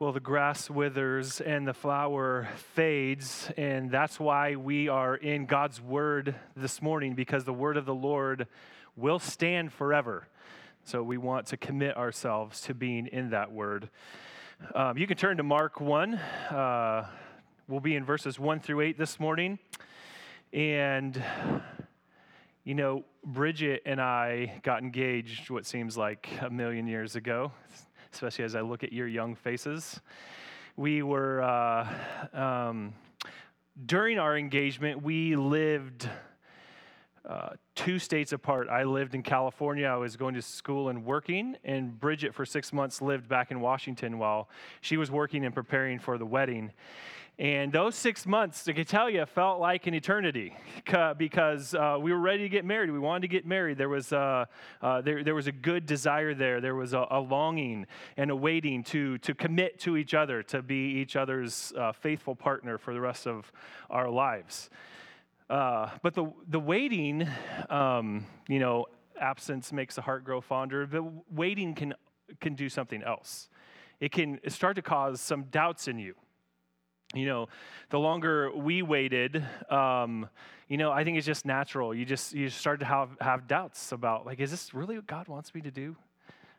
Well, the grass withers and the flower fades, and that's why we are in God's Word this morning, because the Word of the Lord will stand forever. So we want to commit ourselves to being in that Word. Um, you can turn to Mark 1. Uh, we'll be in verses 1 through 8 this morning. And, you know, Bridget and I got engaged what seems like a million years ago especially as I look at your young faces. We were, uh, um, during our engagement, we lived uh, two states apart. I lived in California. I was going to school and working, and Bridget, for six months, lived back in Washington while she was working and preparing for the wedding. And those six months, I can tell you, felt like an eternity because uh, we were ready to get married. We wanted to get married. There was, uh, uh, there, there was a good desire there. There was a, a, longing and a waiting to, to commit to each other, to be each other's uh, faithful partner for the rest of our lives. Uh, but the, the waiting, um, you know, absence makes the heart grow fonder. The waiting can, can do something else. It can start to cause some doubts in you you know, the longer we waited, um, you know, I think it's just natural. You just you start to have have doubts about like, is this really what God wants me to do?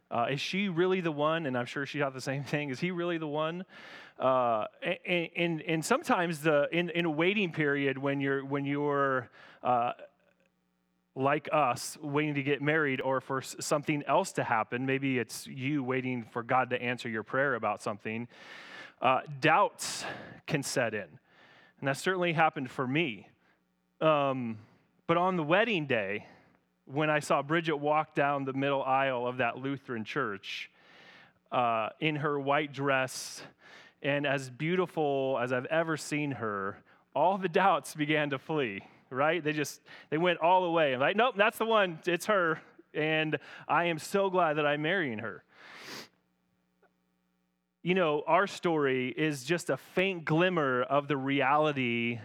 Uh, is she really the one? And I'm sure she thought the same thing. Is he really the one? Uh, and, and, and sometimes the in, in a waiting period when you're when you're uh, like us waiting to get married or for something else to happen, maybe it's you waiting for God to answer your prayer about something uh, doubts can set in. And that certainly happened for me. Um, but on the wedding day, when I saw Bridget walk down the middle aisle of that Lutheran church uh, in her white dress and as beautiful as I've ever seen her, all the doubts began to flee, right? They just, they went all away. I'm like, nope, that's the one. It's her. And I am so glad that I'm marrying her you know, our story is just a faint glimmer of the reality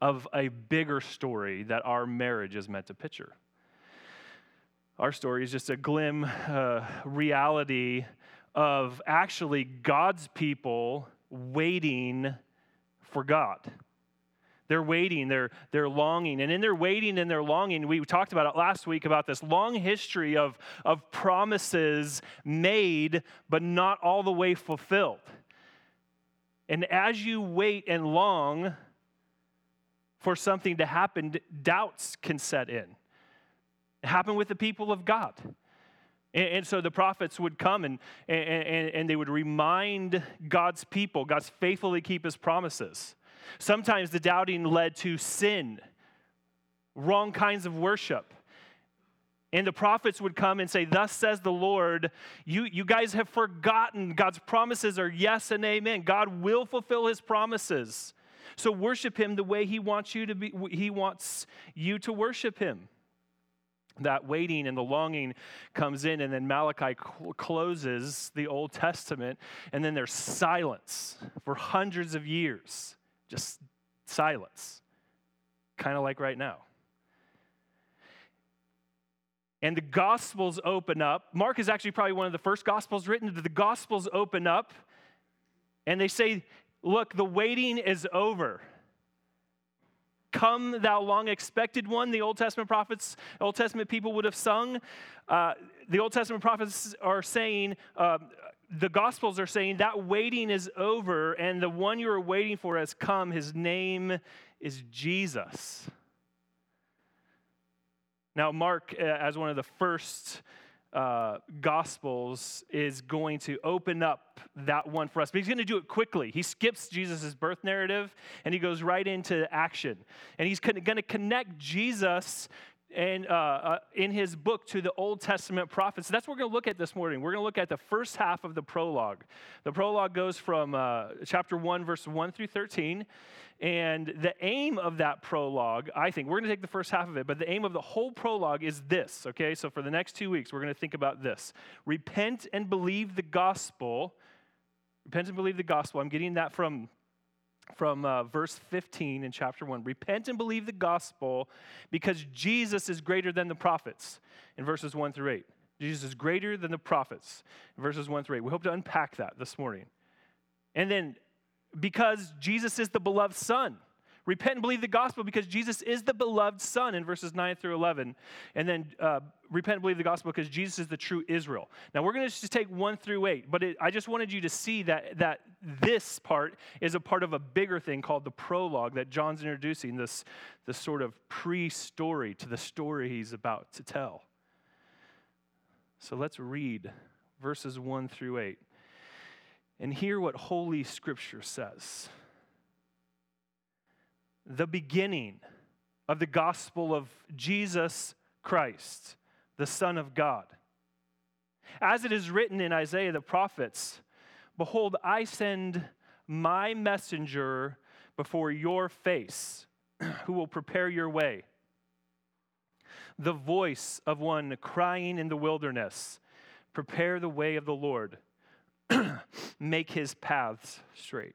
of a bigger story that our marriage is meant to picture. Our story is just a glim uh, reality of actually God's people waiting for God. They're waiting, they're, they're longing. And in their waiting and their longing, we talked about it last week about this long history of, of promises made, but not all the way fulfilled. And as you wait and long for something to happen, doubts can set in. It happened with the people of God. And, and so the prophets would come and, and, and they would remind God's people, God's faithfully keep his promises. Sometimes the doubting led to sin, wrong kinds of worship. And the prophets would come and say, Thus says the Lord, you, you guys have forgotten God's promises are yes and amen. God will fulfill his promises. So worship him the way he wants you to be, he wants you to worship him. That waiting and the longing comes in, and then Malachi cl- closes the Old Testament, and then there's silence for hundreds of years. Just silence, kind of like right now. And the Gospels open up. Mark is actually probably one of the first Gospels written. The Gospels open up and they say, Look, the waiting is over. Come, thou long expected one, the Old Testament prophets, Old Testament people would have sung. Uh, the Old Testament prophets are saying, uh, the Gospels are saying that waiting is over and the one you are waiting for has come. His name is Jesus. Now, Mark, uh, as one of the first uh, Gospels, is going to open up that one for us, but he's going to do it quickly. He skips Jesus' birth narrative and he goes right into action. And he's going to connect Jesus and uh, uh, in his book to the Old Testament prophets. That's what we're going to look at this morning. We're going to look at the first half of the prologue. The prologue goes from uh, chapter 1, verse 1 through 13. And the aim of that prologue, I think, we're going to take the first half of it, but the aim of the whole prologue is this, okay? So for the next two weeks, we're going to think about this repent and believe the gospel. Repent and believe the gospel. I'm getting that from from uh, verse 15 in chapter 1 repent and believe the gospel because jesus is greater than the prophets in verses 1 through 8 jesus is greater than the prophets in verses 1 through 8 we hope to unpack that this morning. And then because Jesus is the beloved Son. Repent and believe the gospel because Jesus is the beloved Son in verses 9 through 11. And then uh, repent and believe the gospel because Jesus is the true Israel. Now we're going to just take 1 through 8, but it, I just wanted you to see that, that this part is a part of a bigger thing called the prologue that John's introducing, this, this sort of pre story to the story he's about to tell. So let's read verses 1 through 8 and hear what Holy Scripture says the beginning of the gospel of Jesus Christ, the Son of God. As it is written in Isaiah the prophets, Behold, I send my messenger before your face, who will prepare your way. The voice of one crying in the wilderness, Prepare the way of the Lord, make his paths straight.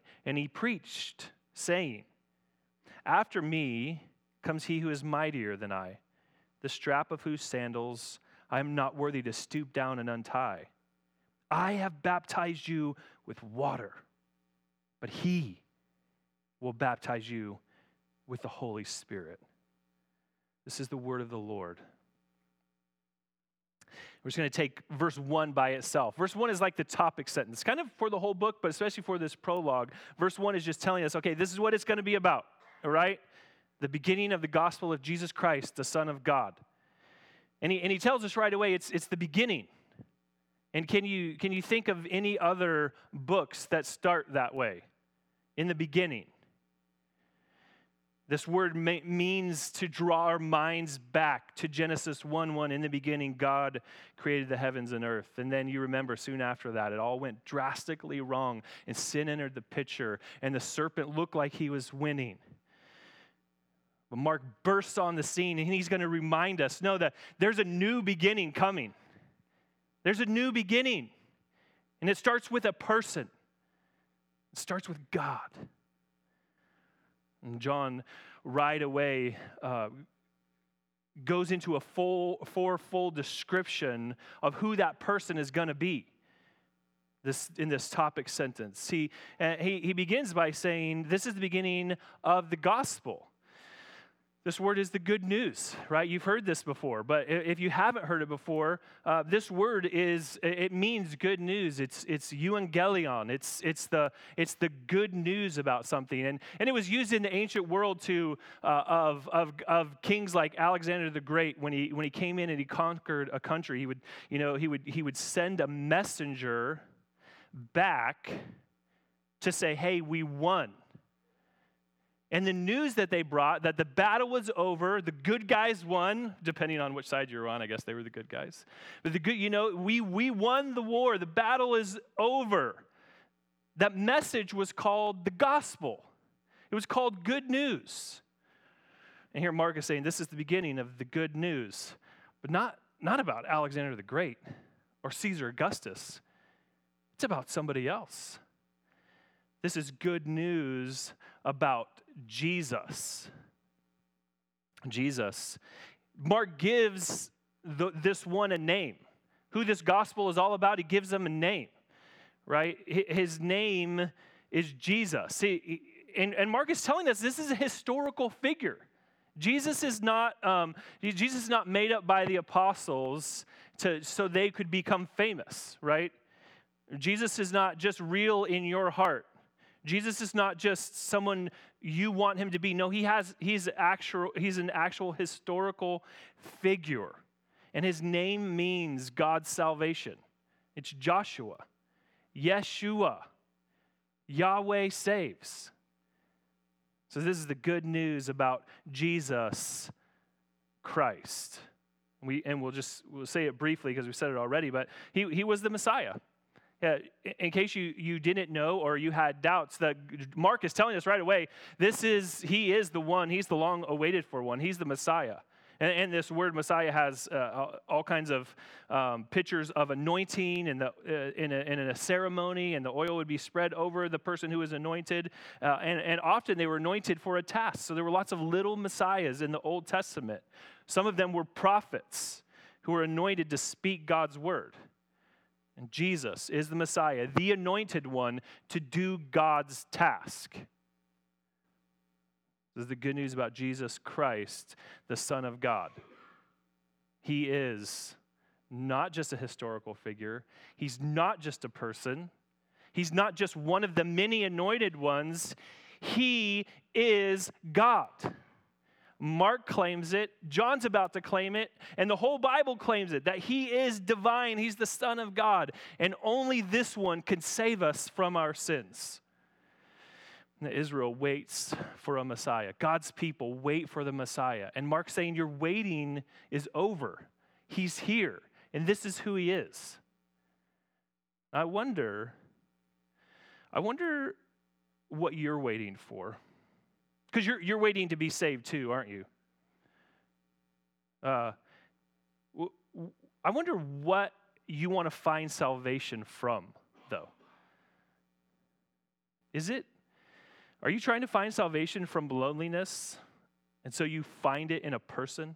And he preached, saying, After me comes he who is mightier than I, the strap of whose sandals I am not worthy to stoop down and untie. I have baptized you with water, but he will baptize you with the Holy Spirit. This is the word of the Lord. We're just going to take verse 1 by itself. Verse 1 is like the topic sentence, kind of for the whole book, but especially for this prologue. Verse 1 is just telling us, okay, this is what it's going to be about, all right? The beginning of the gospel of Jesus Christ, the Son of God. And he, and he tells us right away it's, it's the beginning. And can you, can you think of any other books that start that way? In the beginning. This word means to draw our minds back to Genesis 1 1. In the beginning, God created the heavens and earth. And then you remember soon after that, it all went drastically wrong, and sin entered the picture, and the serpent looked like he was winning. But Mark bursts on the scene, and he's going to remind us no, that there's a new beginning coming. There's a new beginning, and it starts with a person, it starts with God. And John right away uh, goes into a full, fourfold description of who that person is going to be. This, in this topic sentence, he, uh, he, he begins by saying, This is the beginning of the gospel. This word is the good news, right? You've heard this before, but if you haven't heard it before, uh, this word is, it means good news. It's, it's euangelion. It's, it's, the, it's the good news about something. And, and it was used in the ancient world to, uh, of, of, of kings like Alexander the Great. When he, when he came in and he conquered a country, he would, you know, he would, he would send a messenger back to say, hey, we won and the news that they brought that the battle was over, the good guys won, depending on which side you're on, I guess they were the good guys. But the good, you know, we, we won the war, the battle is over. That message was called the gospel, it was called good news. And here Mark is saying this is the beginning of the good news, but not, not about Alexander the Great or Caesar Augustus, it's about somebody else. This is good news about Jesus. Jesus. Mark gives the, this one a name. Who this gospel is all about, he gives them a name, right? His name is Jesus. See, and, and Mark is telling us this is a historical figure. Jesus is not um, Jesus is not made up by the apostles to, so they could become famous, right? Jesus is not just real in your heart. Jesus is not just someone you want him to be. No, he has he's actual he's an actual historical figure. And his name means God's salvation. It's Joshua. Yeshua. Yahweh saves. So this is the good news about Jesus Christ. We, and we'll just we'll say it briefly because we said it already, but he, he was the Messiah. In case you, you didn't know or you had doubts, that Mark is telling us right away, this is, he is the one, he's the long awaited for one, he's the Messiah. And, and this word Messiah has uh, all kinds of um, pictures of anointing in, the, uh, in, a, in, a, ceremony, and the oil would be spread over the person who was anointed. Uh, and, and often they were anointed for a task. So there were lots of little Messiahs in the Old Testament. Some of them were prophets who were anointed to speak God's word. And Jesus is the Messiah, the anointed one to do God's task. This is the good news about Jesus Christ, the Son of God. He is not just a historical figure, he's not just a person, he's not just one of the many anointed ones, he is God. Mark claims it, John's about to claim it, and the whole Bible claims it that he is divine, he's the Son of God, and only this one can save us from our sins. Israel waits for a Messiah. God's people wait for the Messiah. And Mark's saying, Your waiting is over. He's here, and this is who he is. I wonder, I wonder what you're waiting for. Because you're, you're waiting to be saved too, aren't you? Uh, I wonder what you want to find salvation from, though. Is it, are you trying to find salvation from loneliness? And so you find it in a person?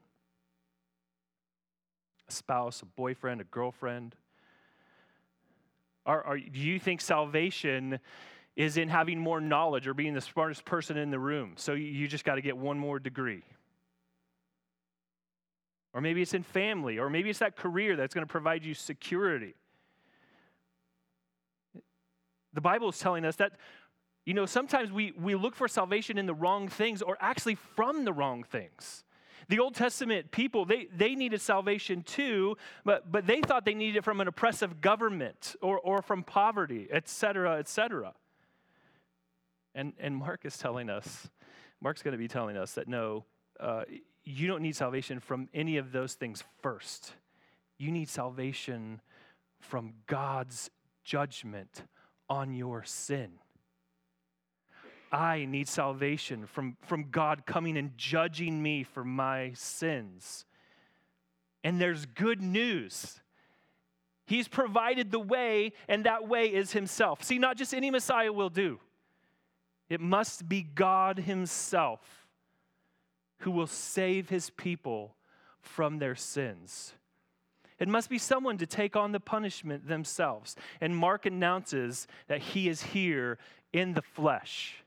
A spouse, a boyfriend, a girlfriend? Are, are, do you think salvation is in having more knowledge or being the smartest person in the room. So you just got to get one more degree. Or maybe it's in family, or maybe it's that career that's going to provide you security. The Bible is telling us that, you know, sometimes we, we look for salvation in the wrong things or actually from the wrong things. The Old Testament people, they, they needed salvation too, but, but they thought they needed it from an oppressive government or, or from poverty, et cetera, et cetera. And, and Mark is telling us, Mark's going to be telling us that no, uh, you don't need salvation from any of those things first. You need salvation from God's judgment on your sin. I need salvation from, from God coming and judging me for my sins. And there's good news. He's provided the way, and that way is Himself. See, not just any Messiah will do. It must be God Himself who will save His people from their sins. It must be someone to take on the punishment themselves. And Mark announces that He is here in the flesh.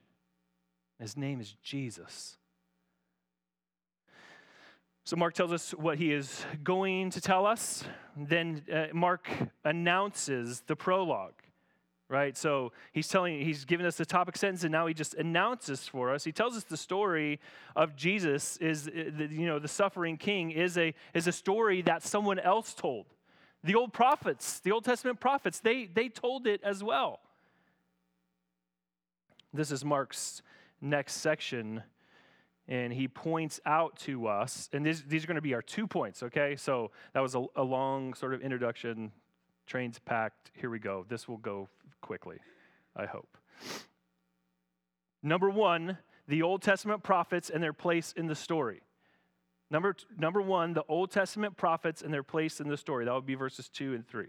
His name is Jesus. So, Mark tells us what he is going to tell us. Then, uh, Mark announces the prologue right? So he's telling, he's giving us the topic sentence, and now he just announces for us. He tells us the story of Jesus is, uh, you know, the suffering king is a is a story that someone else told. The old prophets, the Old Testament prophets, they they told it as well. This is Mark's next section. And he points out to us, and these, these are going to be our two points, okay? So that was a, a long sort of introduction train's packed. Here we go. This will go quickly, I hope. Number one, the Old Testament prophets and their place in the story. Number, number one, the Old Testament prophets and their place in the story. That would be verses two and three.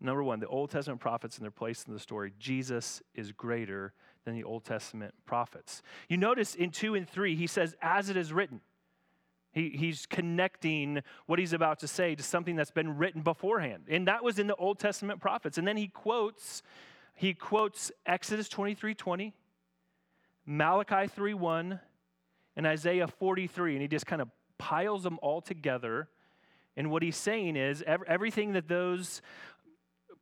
Number one, the Old Testament prophets and their place in the story. Jesus is greater than the Old Testament prophets. You notice in two and three, he says, as it is written. He, he's connecting what he's about to say to something that's been written beforehand. And that was in the Old Testament prophets. And then he quotes, he quotes Exodus 23 20, Malachi 3 1, and Isaiah 43. And he just kind of piles them all together. And what he's saying is everything that those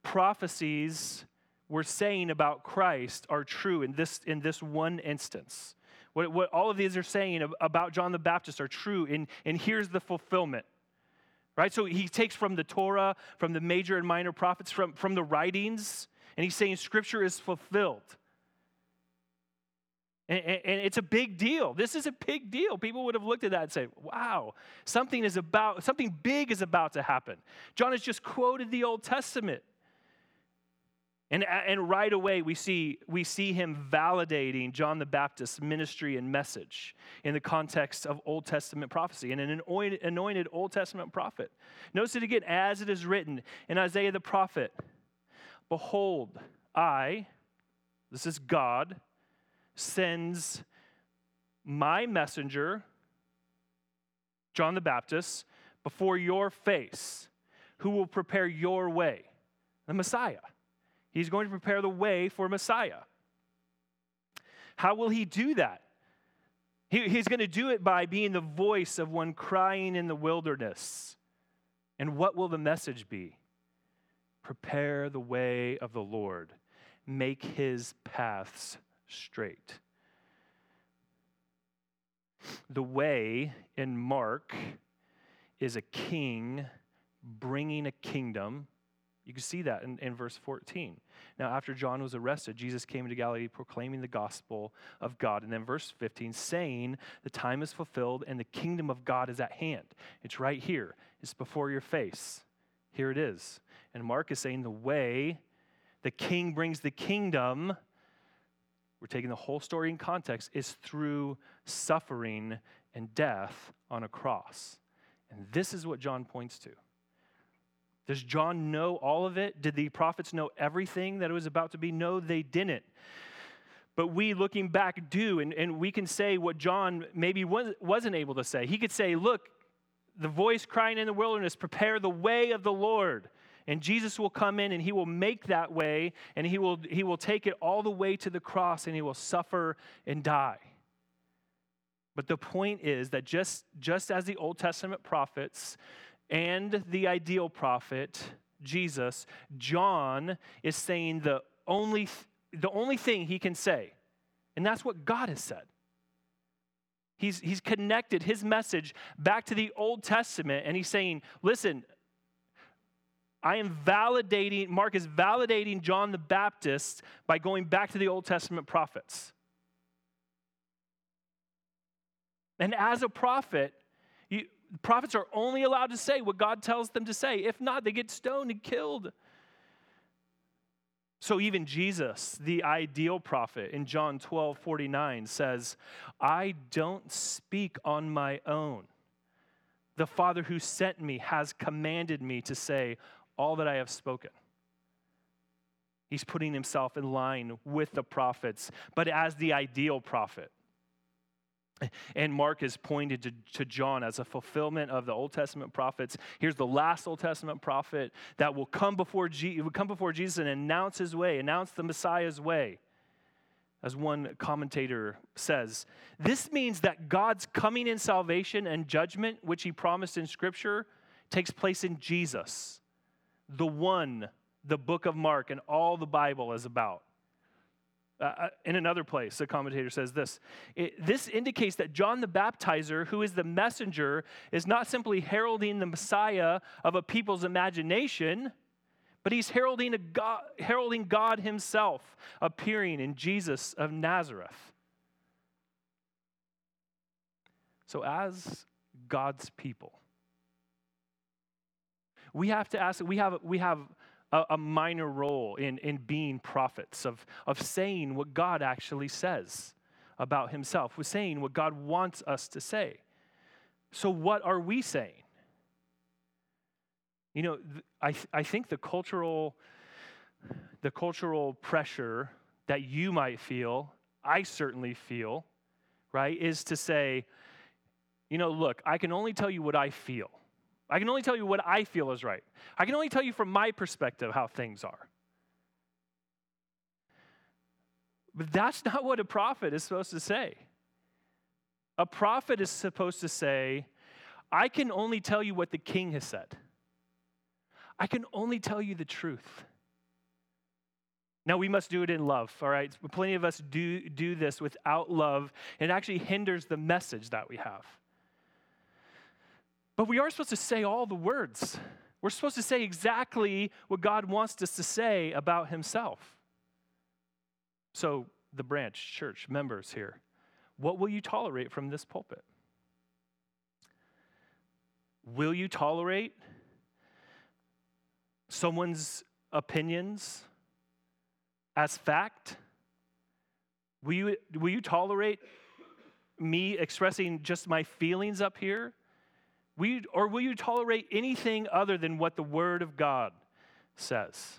prophecies were saying about Christ are true in this, in this one instance. What, what all of these are saying about John the Baptist are true, and, and here's the fulfillment. Right? So he takes from the Torah, from the major and minor prophets, from, from the writings, and he's saying Scripture is fulfilled. And, and, it's a big deal. This is a big deal. People would have looked at that and said, wow, something is about, something big is about to happen. John has just quoted the Old Testament. And, and right away, we see, we see him validating John the Baptist's ministry and message in the context of Old Testament prophecy and an anointed Old Testament prophet. Notice it again, as it is written in Isaiah the prophet Behold, I, this is God, sends my messenger, John the Baptist, before your face, who will prepare your way, the Messiah. He's going to prepare the way for Messiah. How will he do that? He, he's going to do it by being the voice of one crying in the wilderness. And what will the message be? Prepare the way of the Lord, make his paths straight. The way in Mark is a king bringing a kingdom you can see that in, in verse 14. Now, after John was arrested, Jesus came into Galilee proclaiming the gospel of God. And then verse 15, saying, The time is fulfilled and the kingdom of God is at hand. It's right here, it's before your face. Here it is. And Mark is saying, The way the king brings the kingdom, we're taking the whole story in context, is through suffering and death on a cross. And this is what John points to. Does John know all of it? Did the prophets know everything that it was about to be? No, they didn't. But we, looking back, do, and, and we can say what John maybe was, wasn't able to say. He could say, Look, the voice crying in the wilderness, prepare the way of the Lord. And Jesus will come in and he will make that way, and he will, he will take it all the way to the cross, and he will suffer and die. But the point is that just, just as the Old Testament prophets, and the ideal prophet, Jesus, John is saying the only, the only thing he can say, and that's what God has said. He's, he's connected his message back to the Old Testament, and he's saying, listen, I am validating, Mark is validating John the Baptist by going back to the Old Testament prophets. And as a prophet, prophets are only allowed to say what God tells them to say. If not, they get stoned and killed. So even Jesus, the ideal prophet, in John 12 49 says, I don't speak on my own. The Father who sent me has commanded me to say all that I have spoken. He's putting himself in line with the prophets, but as the ideal prophet. And Mark is pointed to, to John as a fulfillment of the Old Testament prophets. Here's the last Old Testament prophet that will come before, Je- will come before Jesus and announce his way, announce the Messiah's way. As one commentator says, this means that God's coming in salvation and judgment, which he promised in Scripture, takes place in Jesus, the one the book of Mark and all the Bible is about. Uh, uh, in another place, a commentator says this This indicates that John the Baptizer, who is the messenger, is not simply heralding the Messiah of a people's imagination, but he's heralding, a God, heralding God himself appearing in Jesus of Nazareth. So, as God's people, we have to ask, we have, we have a, a minor role in, in being prophets, of, of saying what God actually says about himself, with saying what God wants us to say. So, what are we saying? You know, I, I think the cultural, the cultural pressure that you might feel, I certainly feel, right, is to say, you know, look, I can only tell you what I feel. I can only tell you what I feel is right. I can only tell you from my perspective how things are. But that's not what a prophet is supposed to say. A prophet is supposed to say, I can only tell you what the king has said. I can only tell you the truth. Now, we must do it in love, all right? Plenty of us do, do this without love, and it actually hinders the message that we have. But we are supposed to say all the words. We're supposed to say exactly what God wants us to say about Himself. So, the branch, church, members here, what will you tolerate from this pulpit? Will you tolerate someone's opinions as fact? Will you, will you tolerate me expressing just my feelings up here? Will you, or will you tolerate anything other than what the Word of God says?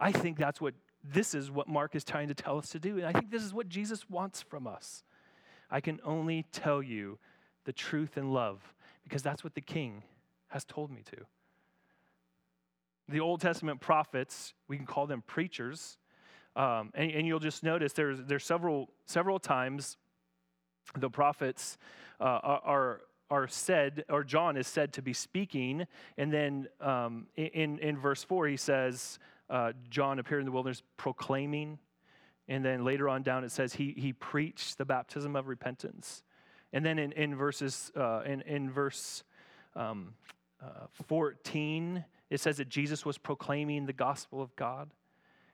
I think that's what this is what Mark is trying to tell us to do. And I think this is what Jesus wants from us. I can only tell you the truth and love because that's what the king has told me to. The Old Testament prophets, we can call them preachers, um, and, and, you'll just notice there's, there's several, several times the prophets uh, are, are said, or John is said to be speaking. And then um, in, in verse 4, he says, uh, John appeared in the wilderness proclaiming. And then later on down, it says he, he preached the baptism of repentance. And then in, in verses, uh, in, in verse um, uh, 14, it says that Jesus was proclaiming the gospel of God.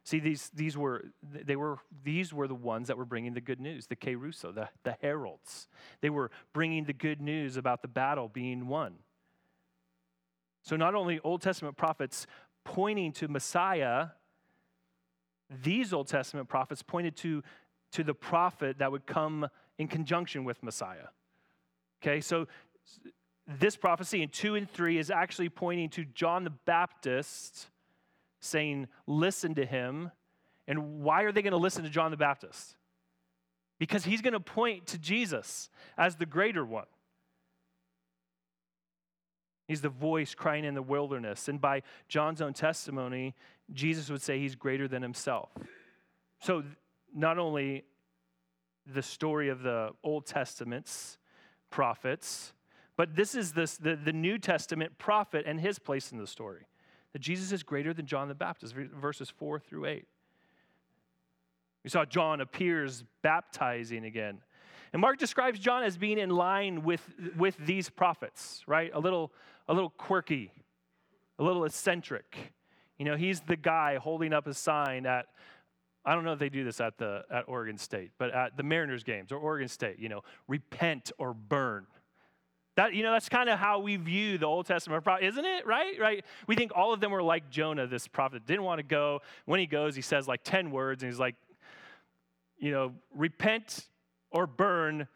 See, these, these, were, they were, these were the ones that were bringing the good news, the Kerusso, the, the heralds. They were bringing the good news about the battle being won. So not only Old Testament prophets pointing to Messiah, these Old Testament prophets pointed to, to the prophet that would come in conjunction with Messiah. Okay, so this prophecy in 2 and 3 is actually pointing to John the Baptist saying, Listen to him. And why are they going to listen to John the Baptist? Because he's going to point to Jesus as the greater one. He's the voice crying in the wilderness. And by John's own testimony, Jesus would say he's greater than himself. So, not only the story of the Old Testament's prophets, but this is this, the, the New Testament prophet and his place in the story that Jesus is greater than John the Baptist, verses 4 through 8. We saw John appears baptizing again. And Mark describes John as being in line with, with these prophets, right? A little, a little quirky, a little eccentric. You know, he's the guy holding up a sign at, I don't know if they do this at, the, at Oregon State, but at the Mariners games or Oregon State, you know, repent or burn. That, you know, that's kind of how we view the Old Testament prophet, isn't it? Right? Right? We think all of them were like Jonah, this prophet didn't want to go. When he goes, he says like 10 words, and he's like, you know, repent or burn,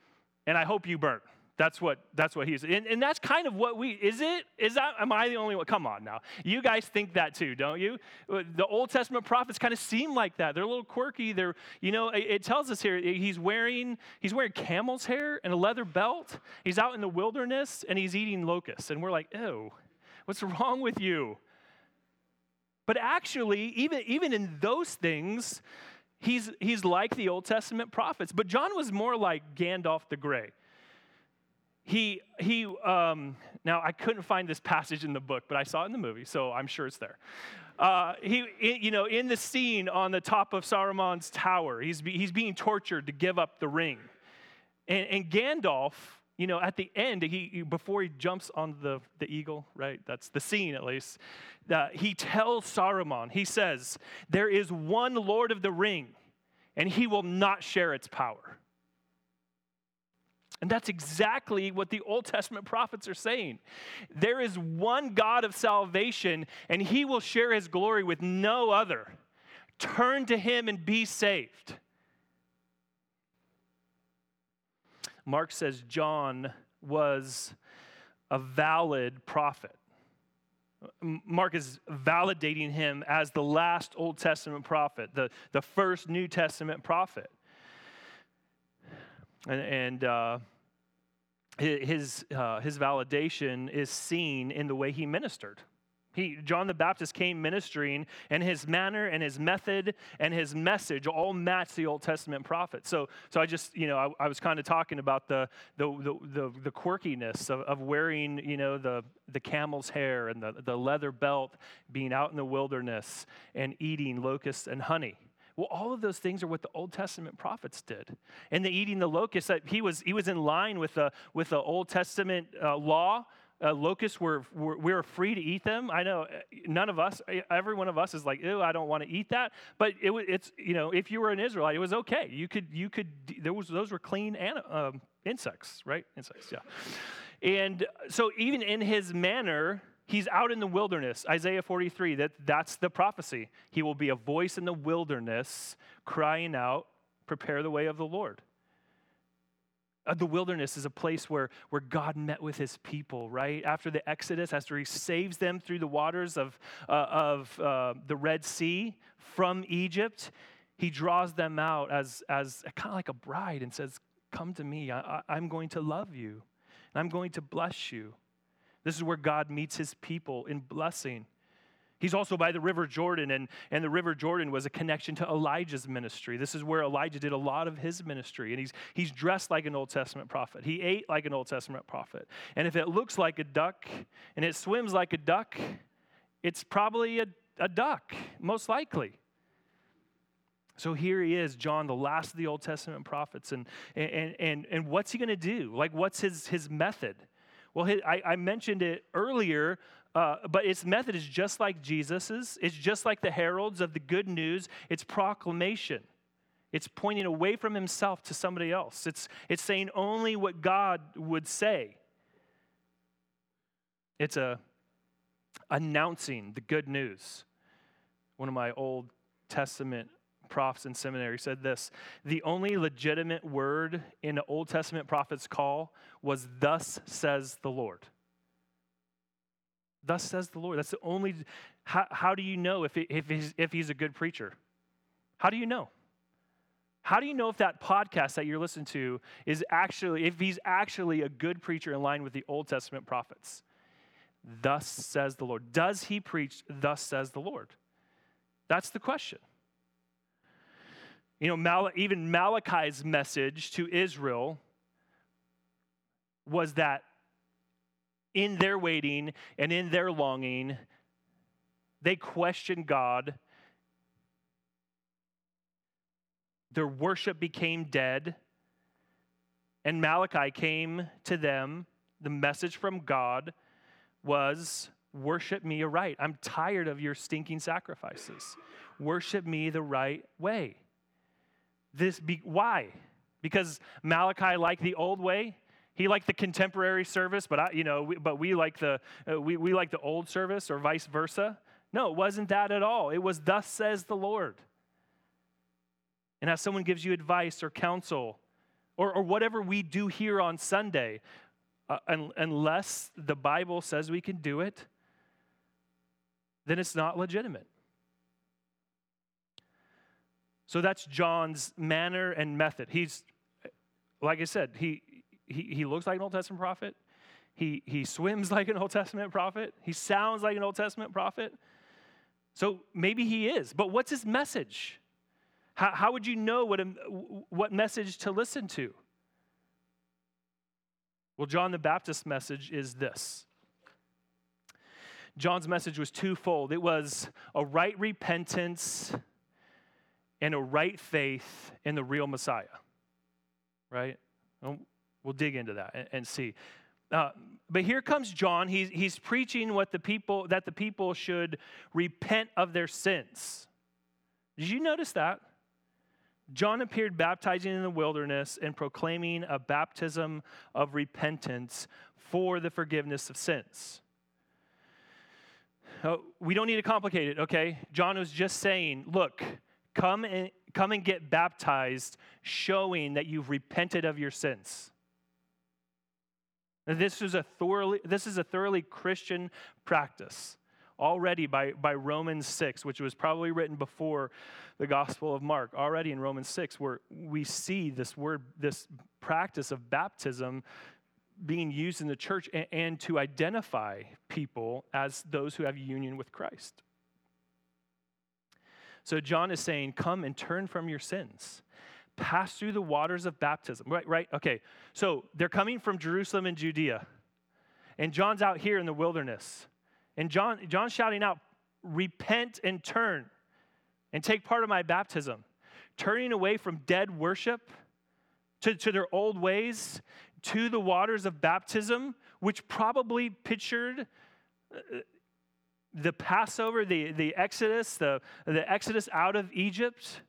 and I hope you burn. That's what that's what he's and, and that's kind of what we is it? Is that am I the only one? Come on now. You guys think that too, don't you? Uh, the Old Testament prophets kind of seem like that. They're a little quirky. They're, you know, it, it tells us here he's wearing he's wearing camel's hair and a leather belt. He's out in the wilderness and he's eating locusts. And we're like, ew, what's wrong with you? But actually, even, even in those things, he's, he's like the Old Testament prophets. But John was more like Gandalf the Grey he he um, now i couldn't find this passage in the book but i saw it in the movie so i'm sure it's there. Uh, he you know in the scene on the top of saruman's tower he's, he's being tortured to give up the ring. And, and gandalf you know at the end he before he jumps on the, the eagle right that's the scene at least uh, he tells saruman he says there is one lord of the ring and he will not share its power and that's exactly what the Old Testament prophets are saying. There is one God of salvation, and he will share his glory with no other. Turn to him and be saved. Mark says John was a valid prophet. Mark is validating him as the last Old Testament prophet, the, the first New Testament prophet. And, and uh, his, uh, his validation is seen in the way he ministered. He, John the Baptist came ministering, and his manner and his method and his message all match the Old Testament prophets. So, so I just, you know, I, I was kind of talking about the, the, the, the, the quirkiness of, of, wearing, you know, the, the camel's hair and the, the leather belt, being out in the wilderness and eating locusts and honey. Well, all of those things are what the Old Testament prophets did. And the eating the locusts, that he was, he was in line with the, with the Old Testament uh, law. Uh, locusts were, were, we were free to eat them. I know uh, none of us, every one of us is like, ew, I don't want to eat that. But it, it's, you know, if you were an Israelite, it was okay. You could, you could, there was, those were clean um, insects, right? Insects, yeah. And so even in his manner, He's out in the wilderness. Isaiah 43, that, that's the prophecy. He will be a voice in the wilderness crying out, Prepare the way of the Lord. Uh, the wilderness is a place where, where God met with his people, right? After the Exodus, after he saves them through the waters of, uh, of uh, the Red Sea from Egypt, he draws them out as, as kind of like a bride and says, Come to me. I, I, I'm going to love you, and I'm going to bless you. This is where God meets his people in blessing. He's also by the River Jordan, and, and the River Jordan was a connection to Elijah's ministry. This is where Elijah did a lot of his ministry. And he's, he's dressed like an Old Testament prophet. He ate like an Old Testament prophet. And if it looks like a duck and it swims like a duck, it's probably a, a duck, most likely. So here he is, John, the last of the Old Testament prophets. And, and, and, and what's he going to do? Like, what's his, his method? Well, I, I mentioned it earlier, uh, but its method is just like Jesus's. It's just like the heralds of the good news. It's proclamation. It's pointing away from himself to somebody else. It's, it's saying only what God would say. It's a announcing the good news. One of my Old Testament profs in seminary said this The only legitimate word in the Old Testament prophet's call was, Thus says the Lord. Thus says the Lord. That's the only. How, how do you know if, if, he's, if he's a good preacher? How do you know? How do you know if that podcast that you're listening to is actually, if he's actually a good preacher in line with the Old Testament prophets? Thus says the Lord. Does he preach, thus says the Lord? That's the question. You know, Mal- even Malachi's message to Israel was that in their waiting and in their longing, they questioned God. Their worship became dead. And Malachi came to them. The message from God was worship me aright. I'm tired of your stinking sacrifices. Worship me the right way. This be, why? Because Malachi liked the old way. He liked the contemporary service, but I, you know, we, but we like the uh, we, we like the old service, or vice versa. No, it wasn't that at all. It was thus says the Lord. And as someone gives you advice or counsel, or, or whatever we do here on Sunday, uh, un, unless the Bible says we can do it, then it's not legitimate. So that's John's manner and method. He's, like I said, he, he, he looks like an Old Testament prophet. He, he swims like an Old Testament prophet. He sounds like an Old Testament prophet. So maybe he is. But what's his message? How, how would you know what, a, what message to listen to? Well, John the Baptist's message is this John's message was twofold it was a right repentance and a right faith in the real Messiah. Right? We'll dig into that and, and see. Uh, but here comes John. He's, he's preaching what the people that the people should repent of their sins. Did you notice that? John appeared baptizing in the wilderness and proclaiming a baptism of repentance for the forgiveness of sins. Oh, we don't need to complicate it, okay? John was just saying, look, Come and, come and get baptized, showing that you've repented of your sins. This is a thoroughly, this is a thoroughly Christian practice already by, by Romans 6, which was probably written before the Gospel of Mark. Already in Romans 6, where we see this word, this practice of baptism being used in the church and, and to identify people as those who have union with Christ. So John is saying, Come and turn from your sins. Pass through the waters of baptism. Right, right? Okay. So they're coming from Jerusalem and Judea. And John's out here in the wilderness. And John, John's shouting out, Repent and turn and take part of my baptism. Turning away from dead worship to, to their old ways, to the waters of baptism, which probably pictured uh, the Passover, the, the Exodus, the, the Exodus out of Egypt,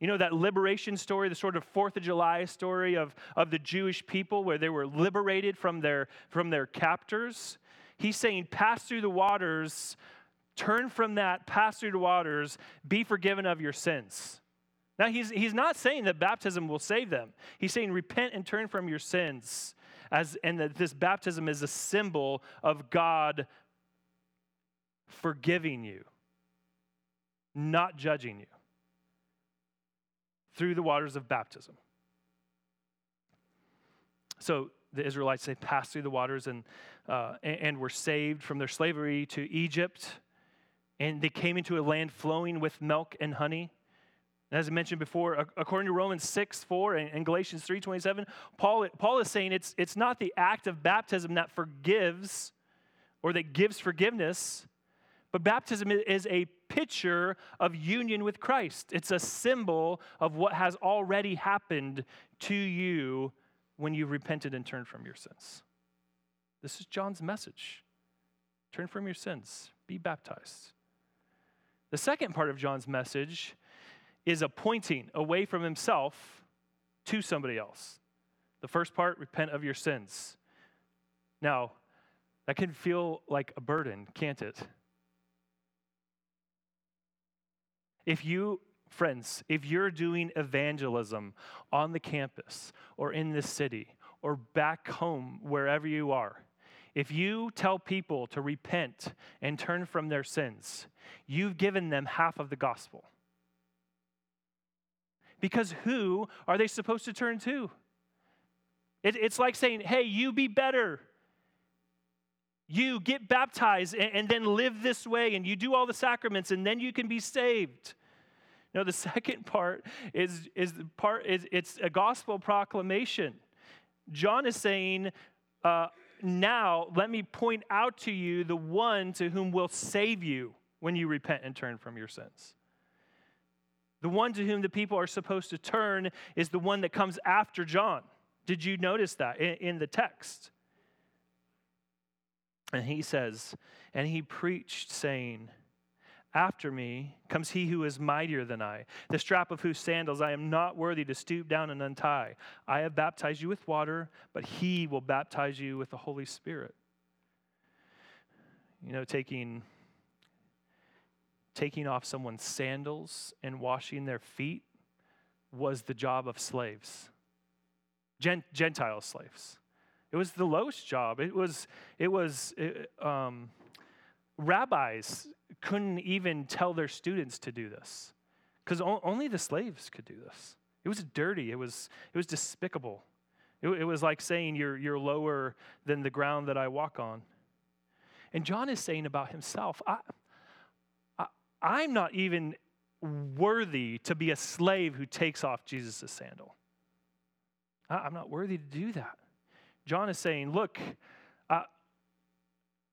you know, that liberation story, the sort of Fourth of July story of, of the Jewish people where they were liberated from their, from their captors. He's saying, pass through the waters, turn from that, pass through the waters, be forgiven of your sins. Now, he's, he's not saying that baptism will save them. He's saying, repent and turn from your sins. As, and that this baptism is a symbol of God forgiving you, not judging you through the waters of baptism. So the Israelites, they passed through the waters and, uh, and, were saved from their slavery to Egypt. And they came into a land flowing with milk and honey. And as I mentioned before, according to Romans 6, 4 and Galatians 3, 27, Paul, Paul is saying it's, it's not the act of baptism that forgives or that gives forgiveness, but baptism is a picture of union with Christ. It's a symbol of what has already happened to you when you repented and turned from your sins. This is John's message. Turn from your sins, be baptized. The second part of John's message is a pointing away from himself to somebody else. The first part, repent of your sins. Now, that can feel like a burden, can't it? If you Friends, if you're doing evangelism on the campus or in the city or back home, wherever you are, if you tell people to repent and turn from their sins, you've given them half of the gospel. Because who are they supposed to turn to? It, it's like saying, hey, you be better. You get baptized and, and then live this way, and you do all the sacraments, and then you can be saved. No, the second part is, is the part is it's a gospel proclamation. John is saying, uh, now let me point out to you the one to whom will save you when you repent and turn from your sins. The one to whom the people are supposed to turn is the one that comes after John. Did you notice that in, in the text? And he says, and he preached, saying, after me comes he who is mightier than I, the strap of whose sandals I am not worthy to stoop down and untie. I have baptized you with water, but he will baptize you with the Holy Spirit. You know, taking taking off someone's sandals and washing their feet was the job of slaves, Gent- Gentile slaves. It was the lowest job. It was, it was it, um, rabbis couldn't even tell their students to do this because only the slaves could do this. It was dirty, it was, it was despicable. It, it was like saying you're, you're lower than the ground that I walk on. And John is saying about himself, I, I, I'm not even worthy to be a slave who takes off Jesus' sandal. I, I'm not worthy to do that. John is saying, Look, uh,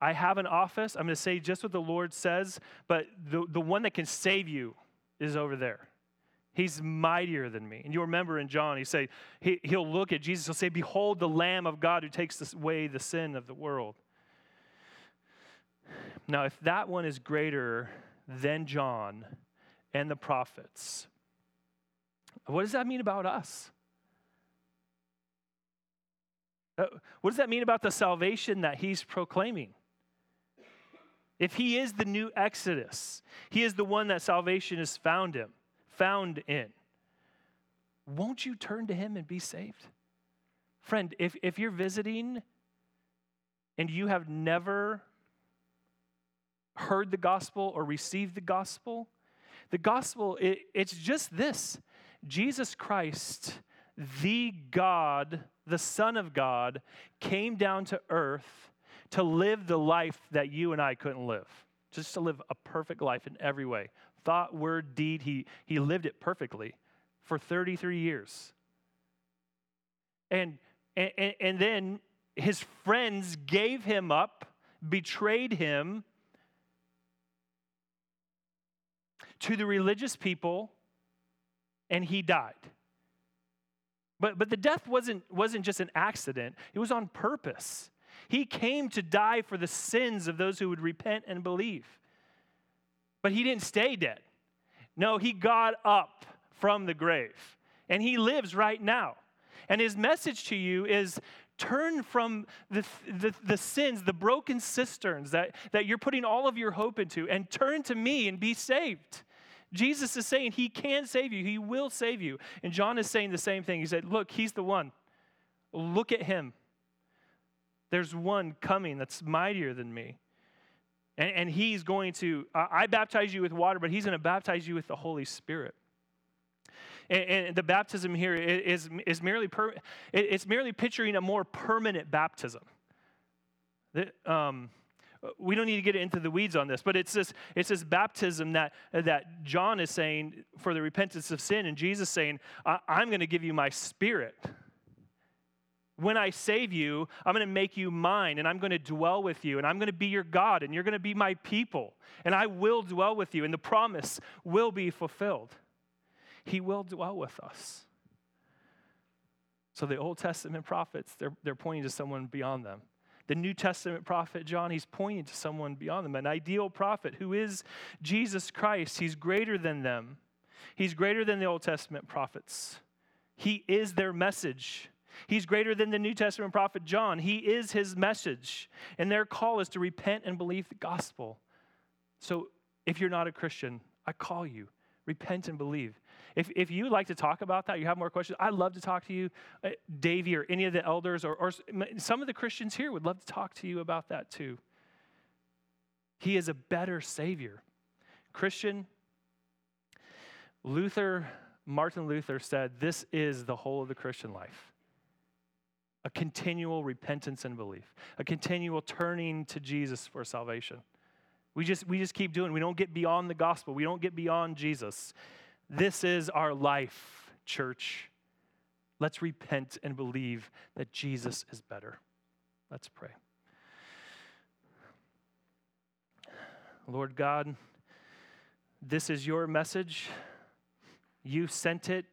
I have an office. I'm going to say just what the Lord says, but the, the one that can save you is over there. He's mightier than me. And you remember in John, he say he, he'll look at Jesus, he'll say, Behold the Lamb of God who takes away the sin of the world. Now, if that one is greater than John and the prophets, what does that mean about us? Uh, what does that mean about the salvation that he's proclaiming? If he is the new Exodus, he is the one that salvation is found him, found in. Won't you turn to him and be saved? Friend, if, if you're visiting and you have never heard the gospel or received the gospel, the gospel, it, it's just this Jesus Christ, the God, the Son of God, came down to earth to live the life that you and I couldn't live, just to live a perfect life in every way. Thought, word, deed, he, he lived it perfectly for 33 years. And, and, and then his friends gave him up, betrayed him to the religious people, and he died. But, but the death wasn't, wasn't just an accident, it was on purpose. He came to die for the sins of those who would repent and believe. But he didn't stay dead. No, he got up from the grave and he lives right now. And his message to you is Turn from the, the, the, sins, the broken cisterns that, that you're putting all of your hope into, and turn to me and be saved. Jesus is saying he can save you, he will save you. And John is saying the same thing. He said, Look, he's the one. Look at him. There's one coming that's mightier than me. And, and he's going to, I baptize you with water, but he's going to baptize you with the Holy Spirit. And, and the baptism here is, is merely, per, it's merely picturing a more permanent baptism. um, we don't need to get into the weeds on this, but it's this, it's this baptism that, that John is saying for the repentance of sin, and Jesus saying, I'm going to give you my spirit when I save you, I'm going to make you mine and I'm going to dwell with you and I'm going to be your God and you're going to be my people and I will dwell with you and the promise will be fulfilled. He will dwell with us. So the Old Testament prophets, they're, they're pointing to someone beyond them. The New Testament prophet John, he's pointing to someone beyond them, an ideal prophet who is Jesus Christ. He's greater than them, he's greater than the Old Testament prophets. He is their message. He's greater than the New Testament prophet John. He is his message. And their call is to repent and believe the gospel. So if you're not a Christian, I call you repent and believe. If, if you like to talk about that, you have more questions, I'd love to talk to you. Uh, Davey or any of the elders or, or some of the Christians here would love to talk to you about that too. He is a better Savior. Christian, Luther, Martin Luther said, This is the whole of the Christian life a continual repentance and belief, a continual turning to Jesus for salvation. We just, we just keep doing. We don't get beyond the gospel. We don't get beyond Jesus. This is our life, church. Let's repent and believe that Jesus is better. Let's pray. Lord God, this is your message. You sent it,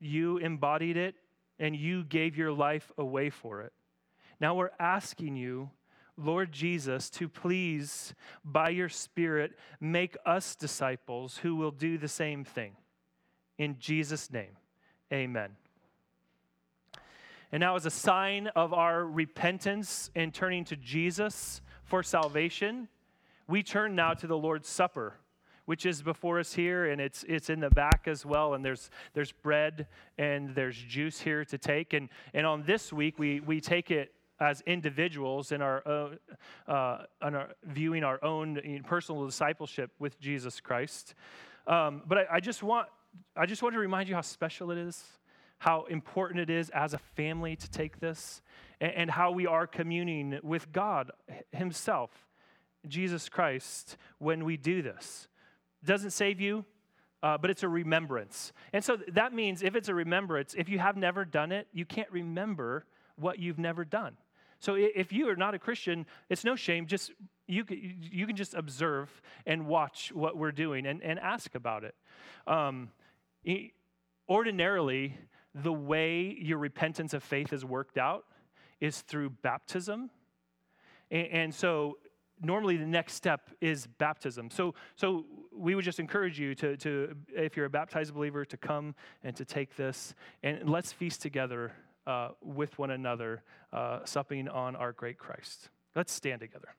you embodied it, and you gave your life away for it. Now we're asking you, Lord Jesus, to please, by your Spirit, make us disciples who will do the same thing. In Jesus' name, amen. And now, as a sign of our repentance and turning to Jesus for salvation, we turn now to the Lord's Supper which is before us here, and it's, it's in the back as well. And there's, there's bread and there's juice here to take. And, and on this week, we, we take it as individuals in our, own, uh, in our viewing our own personal discipleship with Jesus Christ. Um, but I, I, just want, I just want to remind you how special it is, how important it is as a family to take this, and, and how we are communing with God Himself, Jesus Christ, when we do this. It doesn't save you, uh, but it's a remembrance. And so that means if it's a remembrance, if you have never done it, you can't remember what you've never done. So if you are not a Christian, it's no shame. Just you can, you can just observe and watch what we're doing and, and ask about it. Um, ordinarily, the way your repentance of faith is worked out is through baptism. And, and so normally the next step is baptism. So, so we would just encourage you to, to, if you're a baptized believer, to come and to take this and let's feast together uh, with one another, uh, supping on our great Christ. Let's stand together.